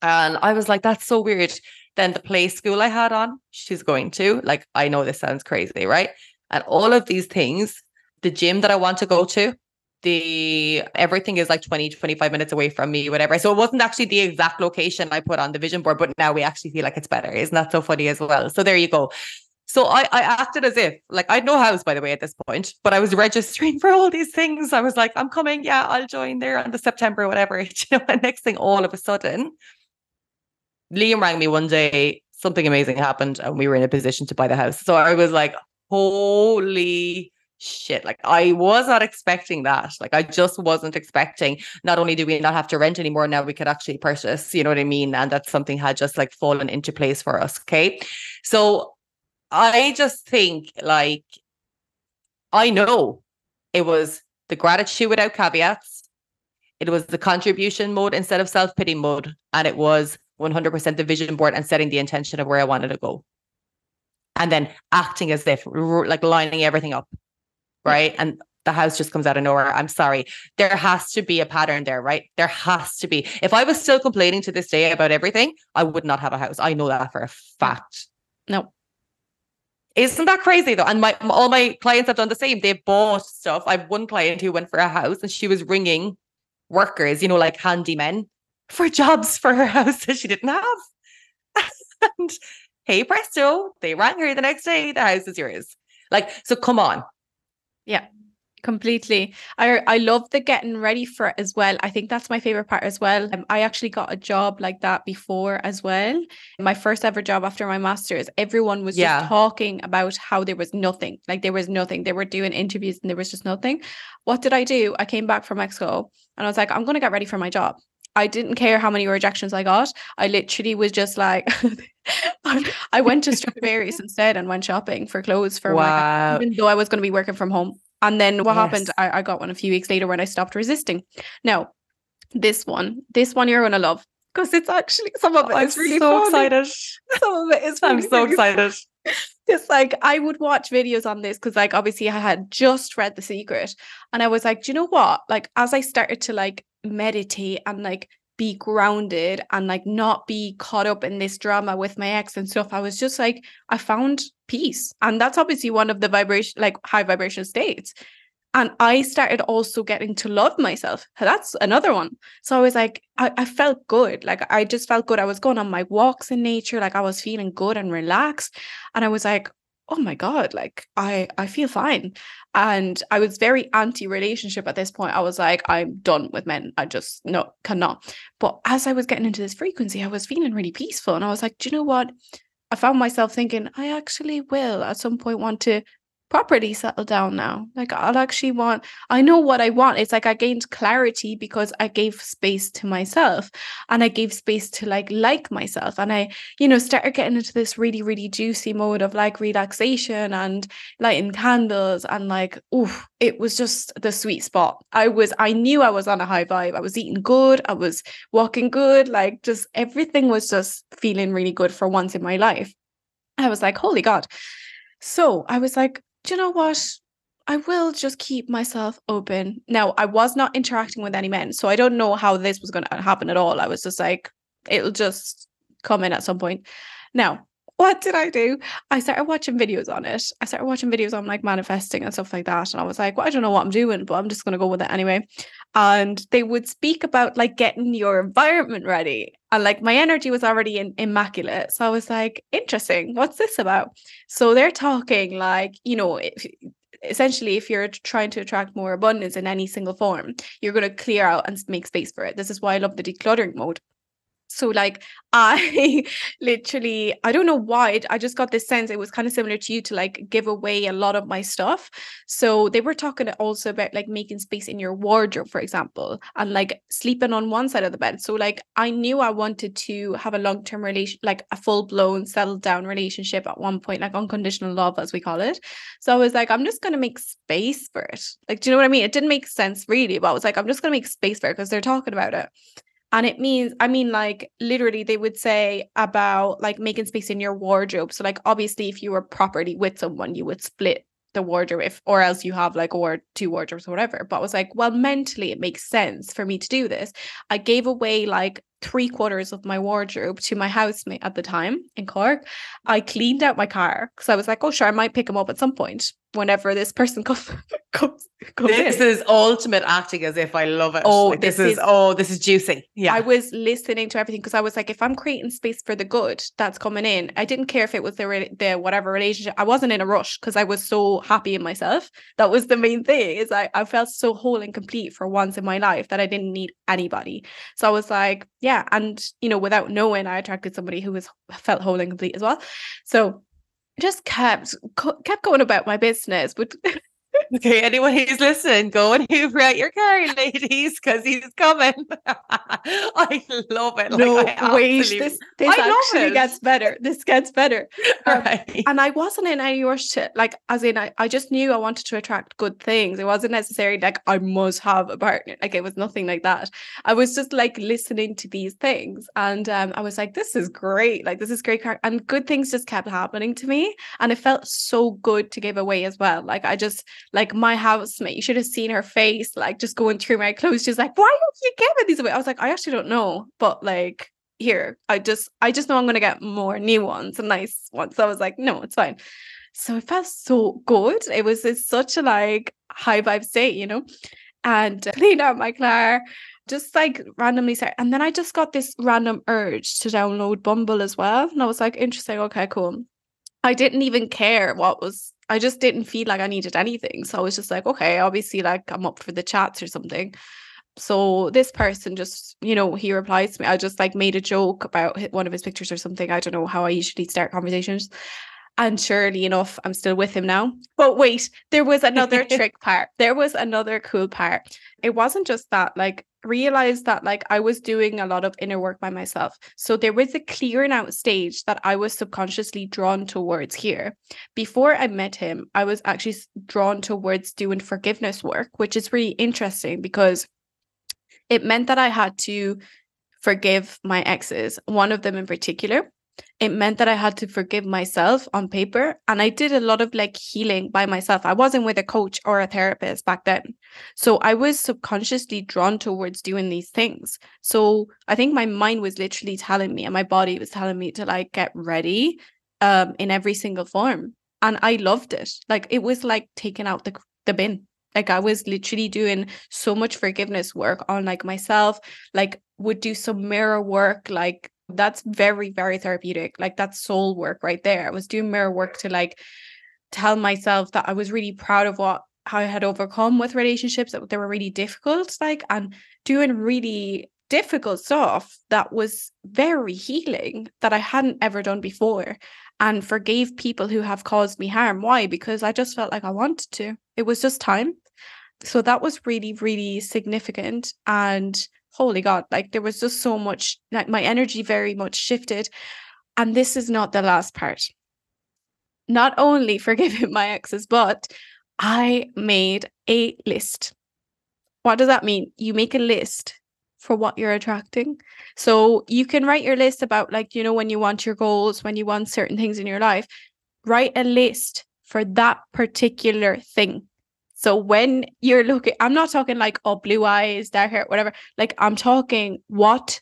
Speaker 2: And I was like, that's so weird. Then the play school I had on, she's going to. Like, I know this sounds crazy, right? And all of these things, the gym that I want to go to, the everything is like 20 25 minutes away from me whatever so it wasn't actually the exact location i put on the vision board but now we actually feel like it's better isn't that so funny as well so there you go so I, I acted as if, like, I had no house, by the way, at this point, but I was [laughs] registering for all these things. I was like, I'm coming. Yeah, I'll join there on the September, whatever. [laughs] you know, and next thing, all of a sudden, Liam rang me one day. Something amazing happened, and we were in a position to buy the house. So I was like, holy shit. Like, I was not expecting that. Like, I just wasn't expecting. Not only do we not have to rent anymore, now we could actually purchase, you know what I mean? And that something had just like fallen into place for us. Okay. So I just think like I know it was the gratitude without caveats. It was the contribution mode instead of self pity mode. And it was 100% the vision board and setting the intention of where I wanted to go. And then acting as if, like lining everything up. Right. And the house just comes out of nowhere. I'm sorry. There has to be a pattern there, right? There has to be. If I was still complaining to this day about everything, I would not have a house. I know that for a fact.
Speaker 1: No.
Speaker 2: Isn't that crazy though? And my all my clients have done the same. They bought stuff. I have one client who went for a house and she was ringing workers, you know, like handymen for jobs for her [laughs] house that she didn't have. [laughs] and hey presto, they rang her the next day, the house is yours. Like, so come on.
Speaker 1: Yeah completely i i love the getting ready for it as well i think that's my favorite part as well um, i actually got a job like that before as well my first ever job after my master's everyone was yeah. just talking about how there was nothing like there was nothing they were doing interviews and there was just nothing what did i do i came back from mexico and i was like i'm going to get ready for my job I didn't care how many rejections I got. I literally was just like, [laughs] I went to Stradivarius [laughs] instead and went shopping for clothes for wow. my, even though I was going to be working from home. And then what yes. happened? I, I got one a few weeks later when I stopped resisting. Now, this one, this one you're gonna love because it's actually some of it
Speaker 2: I'm
Speaker 1: really
Speaker 2: so funny. excited. [laughs]
Speaker 1: Some of it is
Speaker 2: really, I'm so really excited. [laughs]
Speaker 1: It's like I would watch videos on this because like obviously I had just read The Secret and I was like, do you know what? Like as I started to like meditate and like be grounded and like not be caught up in this drama with my ex and stuff. I was just like, I found peace. And that's obviously one of the vibration, like high vibration states. And I started also getting to love myself. That's another one. So I was like, I, I felt good. Like I just felt good. I was going on my walks in nature. Like I was feeling good and relaxed. And I was like, oh my god like i i feel fine and i was very anti relationship at this point i was like i'm done with men i just no cannot but as i was getting into this frequency i was feeling really peaceful and i was like do you know what i found myself thinking i actually will at some point want to properly settle down now. Like I'll actually want, I know what I want. It's like I gained clarity because I gave space to myself and I gave space to like like myself. And I, you know, started getting into this really, really juicy mode of like relaxation and lighting candles and like, oh, it was just the sweet spot. I was, I knew I was on a high vibe. I was eating good. I was walking good. Like just everything was just feeling really good for once in my life. I was like, holy God. So I was like, do you know what? I will just keep myself open. Now, I was not interacting with any men, so I don't know how this was going to happen at all. I was just like, it'll just come in at some point. Now, what did I do? I started watching videos on it. I started watching videos on like manifesting and stuff like that. And I was like, well, I don't know what I'm doing, but I'm just going to go with it anyway. And they would speak about like getting your environment ready. And like my energy was already in, immaculate. So I was like, interesting. What's this about? So they're talking like, you know, if, essentially if you're trying to attract more abundance in any single form you're going to clear out and make space for it this is why i love the decluttering mode so like [laughs] I literally I don't know why I just got this sense it was kind of similar to you to like give away a lot of my stuff. So they were talking also about like making space in your wardrobe for example and like sleeping on one side of the bed. So like I knew I wanted to have a long-term relation like a full-blown settled down relationship at one point like unconditional love as we call it. So I was like I'm just going to make space for it. Like do you know what I mean? It didn't make sense really, but I was like I'm just going to make space for it because they're talking about it. And it means, I mean, like literally, they would say about like making space in your wardrobe. So, like, obviously, if you were properly with someone, you would split the wardrobe if or else you have like or two wardrobes or whatever. But I was like well mentally it makes sense for me to do this. I gave away like three quarters of my wardrobe to my housemate at the time in cork. I cleaned out my car because i was like oh sure i might pick him up at some point whenever this person [laughs] comes comes, comes
Speaker 2: this
Speaker 1: in.
Speaker 2: is ultimate acting as if I love it.
Speaker 1: Oh,
Speaker 2: Like, this,
Speaker 1: this
Speaker 2: is,
Speaker 1: is-
Speaker 2: oh, this is juicy. Yeah.
Speaker 1: I was listening to everything because I was like, if I'm creating space for the good that's coming in, I didn't care if it was the the whatever relationship. I wasn't in a rush because I was so happy in myself. That was the main thing. Is I I felt so whole and complete for once in my life that I didn't need anybody. So I was like, yeah, and you know, without knowing, I attracted somebody who was felt whole and complete as well. So just kept kept going about my business, but
Speaker 2: okay, anyone who's listening, go and [laughs] hoover out your car, ladies, because he's coming. [laughs] I love it.
Speaker 1: no,
Speaker 2: like, I
Speaker 1: wait, this this
Speaker 2: I love
Speaker 1: actually
Speaker 2: it.
Speaker 1: gets better. This gets better. Um,
Speaker 2: Right.
Speaker 1: and I wasn't in any rush to like as in I, I just knew I wanted to attract good things. It wasn't necessarily like I must have a partner. Like it was nothing like that. I was just like listening to these things and um I was like, this is great. Like this is great. car- And good things just kept happening to me. And it felt so good to give away as well. Like I just like my housemate, you should have seen her face, like just going through my clothes. She's like, why are you giving these away? I was like, I actually don't know. But like here i just i just know i'm to get more new ones and nice ones so i was like no it's fine so it felt so good it was it's such a like high vibe state you know and [laughs] clean out my car just like randomly start and then i just got this random urge to download bumble as well and i was like interesting okay cool i didn't even care what was i just didn't feel like i needed anything. So i was just like okay obviously like i'm up for the chats or something. So this person just you know he replies to me. I just like made a joke about one of his pictures or something. I don't know how i usually start conversations. And surely enough i'm still with him now. But wait there was another [laughs] trick part. There was another cool part. It wasn't just that like realized that like i was doing a lot of inner work by myself so there was a clearing out stage that i was subconsciously drawn towards here before i met him i was actually drawn towards doing forgiveness work which is really interesting because it meant that I had to forgive my exes, one of them in particular. It meant that I had to forgive myself on paper. And I did a lot of like healing by myself. I wasn't with a coach or a therapist back then. So I was subconsciously drawn towards doing these things. So I think my mind was literally telling me and my body was telling me to like get ready um in every single form. And I loved it. Like it was like taking out the the bin like i was literally doing so much forgiveness work on like myself like would do some mirror work like that's very very therapeutic. Like that's soul work right there. I was doing mirror work to like tell myself that i was really proud of what how i had overcome with relationships that they were really difficult like and doing really difficult stuff that was very healing that i hadn't ever done before and forgave people who have caused me harm. Why? Because i just felt like i wanted to. It was just time. So that was really really significant and holy god like there was just so much like my energy very much shifted. And this is not the last part. Not only [laughs] forgiving my exes but i made a list. What does that mean? You make a list for what you're attracting. So you can write your list about, like, you know, when you want your goals, when you want certain things in your life, write a list for that particular thing. So when you're looking, I'm not talking like, oh, blue eyes, dark hair, whatever. Like, I'm talking, what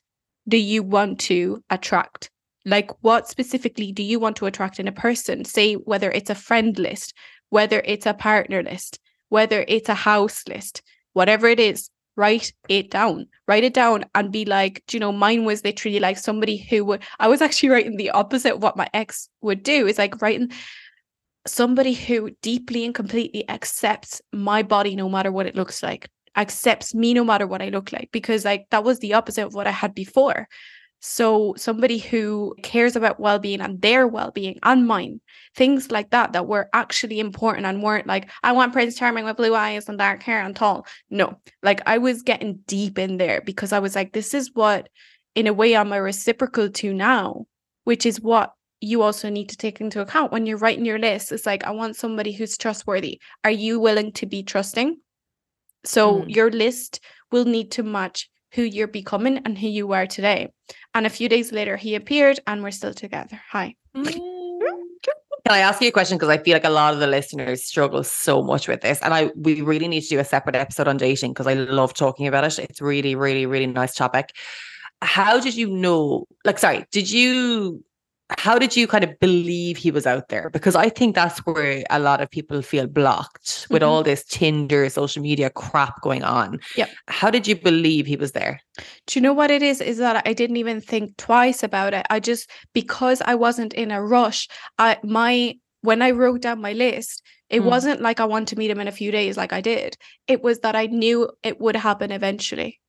Speaker 1: do you want to attract? Like, what specifically do you want to attract in a person? Say whether it's a friend list, whether it's a partner list, whether it's a house list, whatever it is, write it down. Write it down and be like, do you know, mine was literally like somebody who would, I was actually writing the opposite of what my ex would do, is like writing somebody who deeply and completely accepts my body no matter what it looks like accepts me no matter what I look like because like that was the opposite of what I had before. So somebody who cares about well-being and their well-being and mine, things like that that were actually important and weren't like I want Prince Charming with blue eyes and dark hair and tall. No, like I was getting deep in there because I was like, this is what, in a way, I'm a reciprocal to now, which is what you also need to take into account when you're writing your list. It's like I want somebody who's trustworthy. Are you willing to be trusting? So mm. your list will need to match who you're becoming and who you are today. And a few days later, he appeared and we're still together. Hi.
Speaker 2: Can I ask you a question? Because I feel like a lot of the listeners struggle so much with this. And I we really need to do a separate episode on dating because I love talking about it. It's really, really, really nice topic. How did you know? Like, sorry, did you how did you kind of believe he was out there? Because I think that's where a lot of people feel blocked with mm-hmm. all this Tinder, social media crap going on.
Speaker 1: Yeah.
Speaker 2: How did you believe he was there?
Speaker 1: Do you know what it is? Is that I didn't even think twice about it. I just because I wasn't in a rush, I my when I wrote down my list, it mm. wasn't like I want to meet him in a few days like I did. It was that I knew it would happen eventually.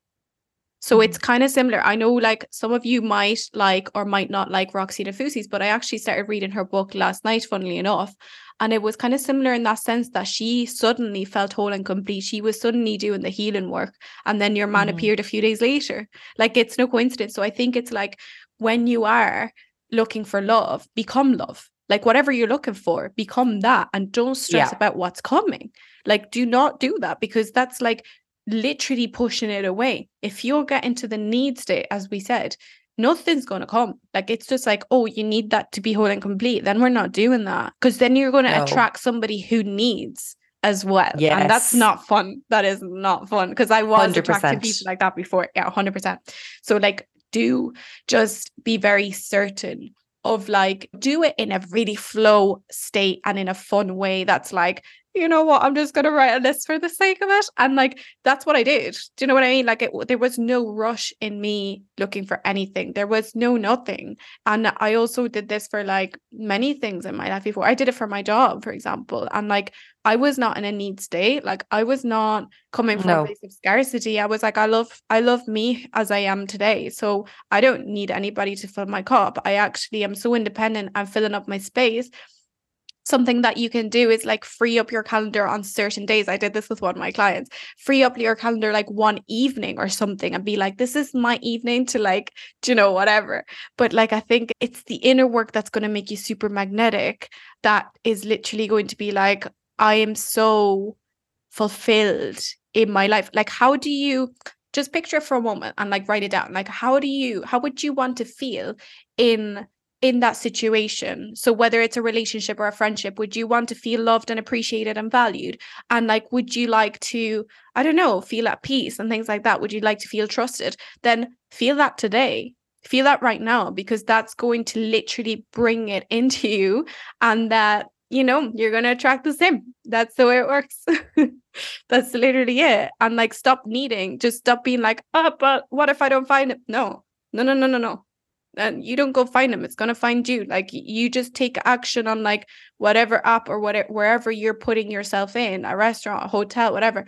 Speaker 1: So it's mm-hmm. kind of similar. I know like some of you might like or might not like Roxie Nafousi's, but I actually started reading her book last night, funnily enough. And it was kind of similar in that sense that she suddenly felt whole and complete. She was suddenly doing the healing work. And then your man mm-hmm. appeared a few days later. Like it's no coincidence. So I think it's like when you are looking for love, become love. Like whatever you're looking for, become that and don't stress yeah. about what's coming. Like do not do that because that's like literally pushing it away. If you're getting to the need state, as we said, nothing's going to come. Like it's just like, oh, you need that to be whole and complete. Then we're not doing that because then you're going to no. attract somebody who needs as well. Yes. And that's not fun. That is not fun because I was 100%. attracting people like that before. Yeah, 100%. So, like, do just be very certain of like, do it in a really flow state and in a fun way that's like, you know what, I'm just going to write a list for the sake of it. And like, that's what I did. Do you know what I mean? Like, it, there was no rush in me looking for anything. There was no nothing. And I also did this for like many things in my life before. I did it for my job, for example. And like, I was not in a need state. Like I was not coming from no. a place of scarcity. I was like, I love, I love me as I am today. So I don't need anybody to fill my cup. I actually am so independent. I'm filling up my space something that you can do is like free up your calendar on certain days. I did this with one of my clients. Free up your calendar like one evening or something and be like, this is my evening to like, you know, whatever. But like, I think it's the inner work that's going to make you super magnetic that is literally going to be like, I am so fulfilled in my life. Like, how do you just picture for a moment and like write it down? Like, how do you, how would you want to feel in in that situation. So whether it's a relationship or a friendship would you want to feel loved and appreciated and valued? And like would you like to i don't know feel at peace and things like that? Would you like to feel trusted? Then feel that today. Feel that right now because that's going to literally bring it [laughs] into you and that you know you're going to attract the same. That's the way it works. [laughs] That's literally it. And like stop needing just stop being like oh but what if i don't find it? No. No no no no no and you don't go find them it's going to find you like you just take action on like whatever app or whatever wherever you're putting yourself in a restaurant a hotel whatever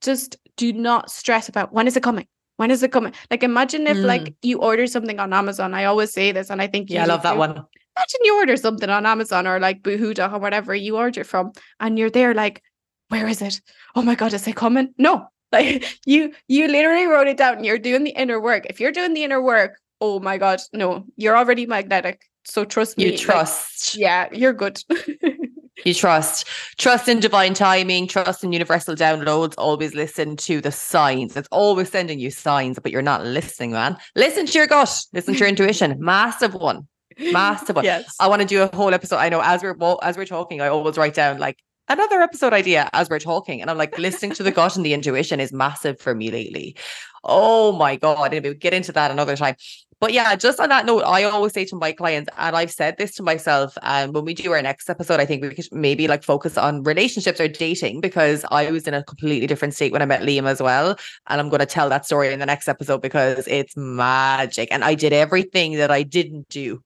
Speaker 1: just do not stress about when is it coming? When is it coming? Like imagine if mm. like you order something on amazon i always say this and i think
Speaker 2: yeah i love that one.
Speaker 1: Imagine you order something on amazon or like boohoo or whatever you order from and you're there like where is it? Oh my god is it coming? No. [laughs] Like you you literally wrote it down and you're doing the inner work. If you're doing the inner work oh my god no you're already magnetic So trust me.
Speaker 2: You trust.
Speaker 1: Like, yeah, you're good. [laughs]
Speaker 2: you trust. Trust in divine timing, trust in universal downloads. Always listen to the signs. It's always sending you signs, but you're not listening, man. Listen to your gut, listen to your intuition. [laughs] Massive one. Massive one.
Speaker 1: Yes.
Speaker 2: I want to do a whole episode. I know as we're as we're talking, I always write down like another episode idea as we're talking. And I'm like, listening to the gut and the intuition is massive for me lately. Oh my God. And we'll get into that another time. But yeah, just on that note, I always say to my clients, and I've said this to myself, and um, when we do our next episode, I think we could maybe like focus on relationships or dating because I was in a completely different state when I met Liam as well. And I'm going to tell that story in the next episode because it's magic. And I did everything that I didn't do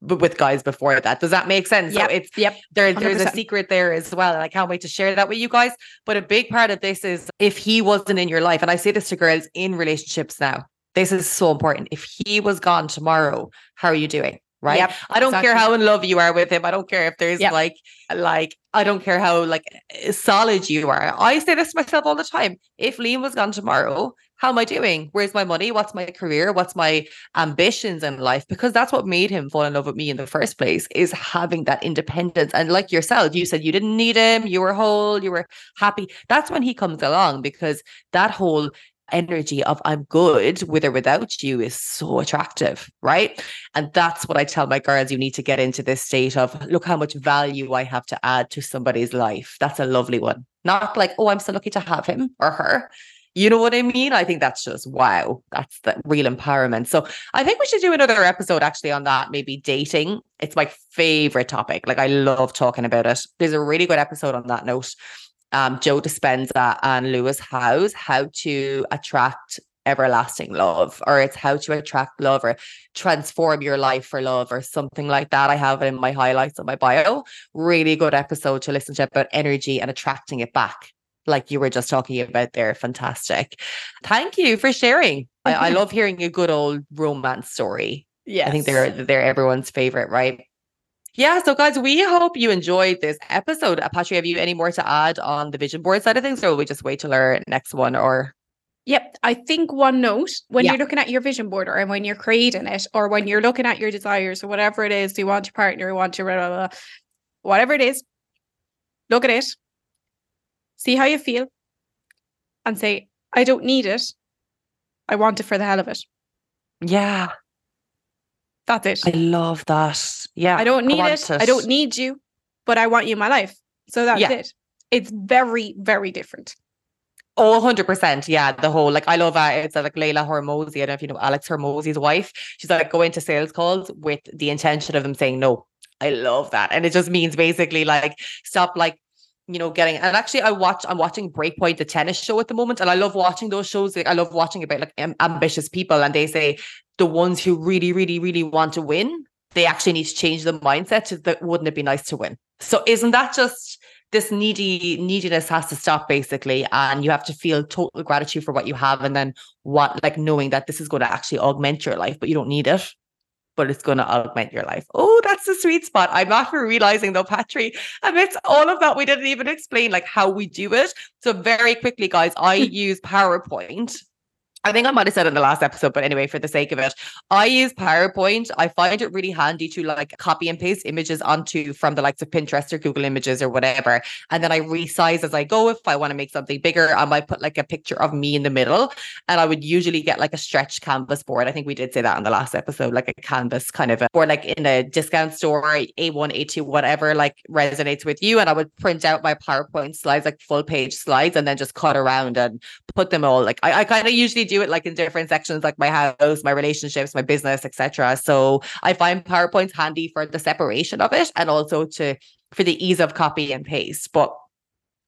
Speaker 2: with guys before that. Does that make sense?
Speaker 1: Yeah.
Speaker 2: so it's
Speaker 1: yep.
Speaker 2: There, there's a secret there as well. And I can't wait to share that with you guys. But a big part of this is if he wasn't in your life, and I say this to girls in relationships now, this is so important. If he was gone tomorrow, how are you doing? Right.
Speaker 1: Yep,
Speaker 2: I don't
Speaker 1: exactly.
Speaker 2: care how in love you are with him. I don't care if there's
Speaker 1: Yep.
Speaker 2: like, like, I don't care how like solid you are. I say this to myself all the time. If Liam was gone tomorrow, how am I doing? Where's my money? What's my career? What's my ambitions in life? Because that's what made him fall in love with me in the first place is having that independence. And like yourself, you said you didn't need him, you were whole, you were happy. That's when he comes along because that whole energy of I'm good with or without you is so attractive, right? And that's what I tell my girls. You need to get into this state of look how much value I have to add to somebody's life. That's a lovely one. Not like, oh, I'm so lucky to have him or her. You know what I mean? I think that's just wow. That's the real empowerment. So I think we should do another episode actually on that, maybe dating. It's my favorite topic. Like I love talking about it. There's a really good episode on that note. Um, Joe Dispenza and Lewis Howes, how to attract everlasting love, or it's how to attract love or transform your life for love, or something like that. I have it in my highlights on my bio. Really good episode to listen to about energy and attracting it back like you were just talking about there. Fantastic. Thank you for sharing. I, I [laughs] love hearing a good old romance story.
Speaker 1: Yeah.
Speaker 2: I think they're they're everyone's favorite, right? Yeah, so guys, we hope you enjoyed this episode. Uh, Patri, have you any more to add on the vision board side of things, or will we just wait till our next one? Or
Speaker 1: Yep. I think one note when
Speaker 2: Yeah.
Speaker 1: you're looking at your vision board or when you're creating it or when you're looking at your desires or whatever it is, do you want your partner, you want your blah, blah, blah, whatever it is, look at it, see how you feel, and say, I don't need it. I want it for the hell of it.
Speaker 2: yeah,
Speaker 1: That's it.
Speaker 2: I love that. Yeah,
Speaker 1: I don't need
Speaker 2: want
Speaker 1: it. I don't need you, but I want you in my life. So that's
Speaker 2: Yeah.
Speaker 1: it. It's very, very different.
Speaker 2: Oh, 100%. Yeah. The whole, like, I love uh, it's like Leila Hormozi. I don't know if you know Alex Hormozi's wife. She's like going to sales calls with the intention of them saying no. I love that. And it just means basically like stop like, you know, getting and actually I watch I'm watching Breakpoint, the tennis show at the moment. And I love watching those shows. Like I love watching about like am- ambitious people. And they say the ones who really, really, really want to win, they actually need to change the mindset to that wouldn't it be nice to win? So isn't that just this needy neediness has to stop basically and you have to feel total gratitude for what you have and then what like knowing that this is going to actually augment your life but you don't need it but it's going to augment your life. Oh that's the sweet spot. I'm not realizing though patri amidst all of that we didn't even explain like how we do it. So very quickly guys i [laughs] use powerpoint I think I might have said it in the last episode, but anyway, for the sake of it, I use PowerPoint. I find it really handy to like copy and paste images onto from the likes of Pinterest or Google Images or whatever. And then I resize as I go. If I want to make something bigger, I might put like a picture of me in the middle. And I would usually get like a stretched canvas board. I think we did say that in the last episode, like a canvas kind of, a, or like in a discount store, A1, A2, whatever like resonates with you. And I would print out my PowerPoint slides, like full page slides, and then just cut around and put them all like I, I kind of usually do it like in different sections like my house my relationships my business etc so i find powerpoint's handy for the separation of it and also to for the ease of copy and paste but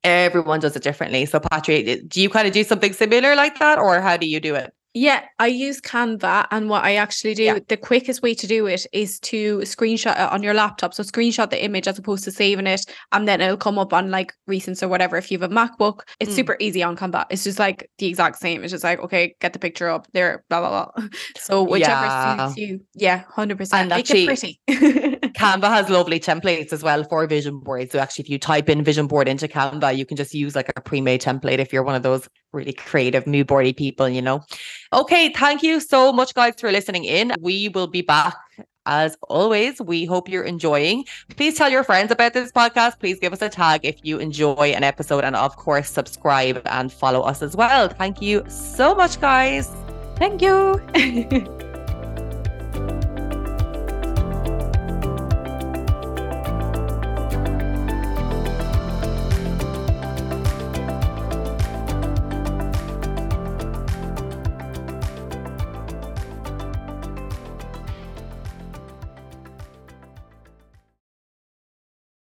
Speaker 2: everyone does it differently. So patri do you kind of do something similar like that or how do you do it
Speaker 1: Yeah, I use Canva, and what I actually do,
Speaker 2: Yeah.
Speaker 1: the quickest way to do it is to screenshot it on your laptop. So screenshot the image as opposed to saving it, and then it'll come up on like recents or whatever. If you have a MacBook, it's
Speaker 2: Mm.
Speaker 1: super easy on Canva. It's just like the exact same. It's just like okay, get the picture up there, blah blah blah. [laughs] So whichever
Speaker 2: Yeah.
Speaker 1: suits you, yeah, hundred percent. Make it pretty. [laughs]
Speaker 2: Canva has lovely templates as well for vision boards. So actually, if you type in vision board into Canva, you can just use like a pre-made template if you're one of those really creative mood boardy people, you know. Okay, thank you so much, guys, for listening in. We will be back as always, we hope you're enjoying. Please tell your friends about this podcast. Please give us a tag if you enjoy an episode. And of course, subscribe and follow us as well. Thank you so much, guys.
Speaker 1: Thank you. [laughs]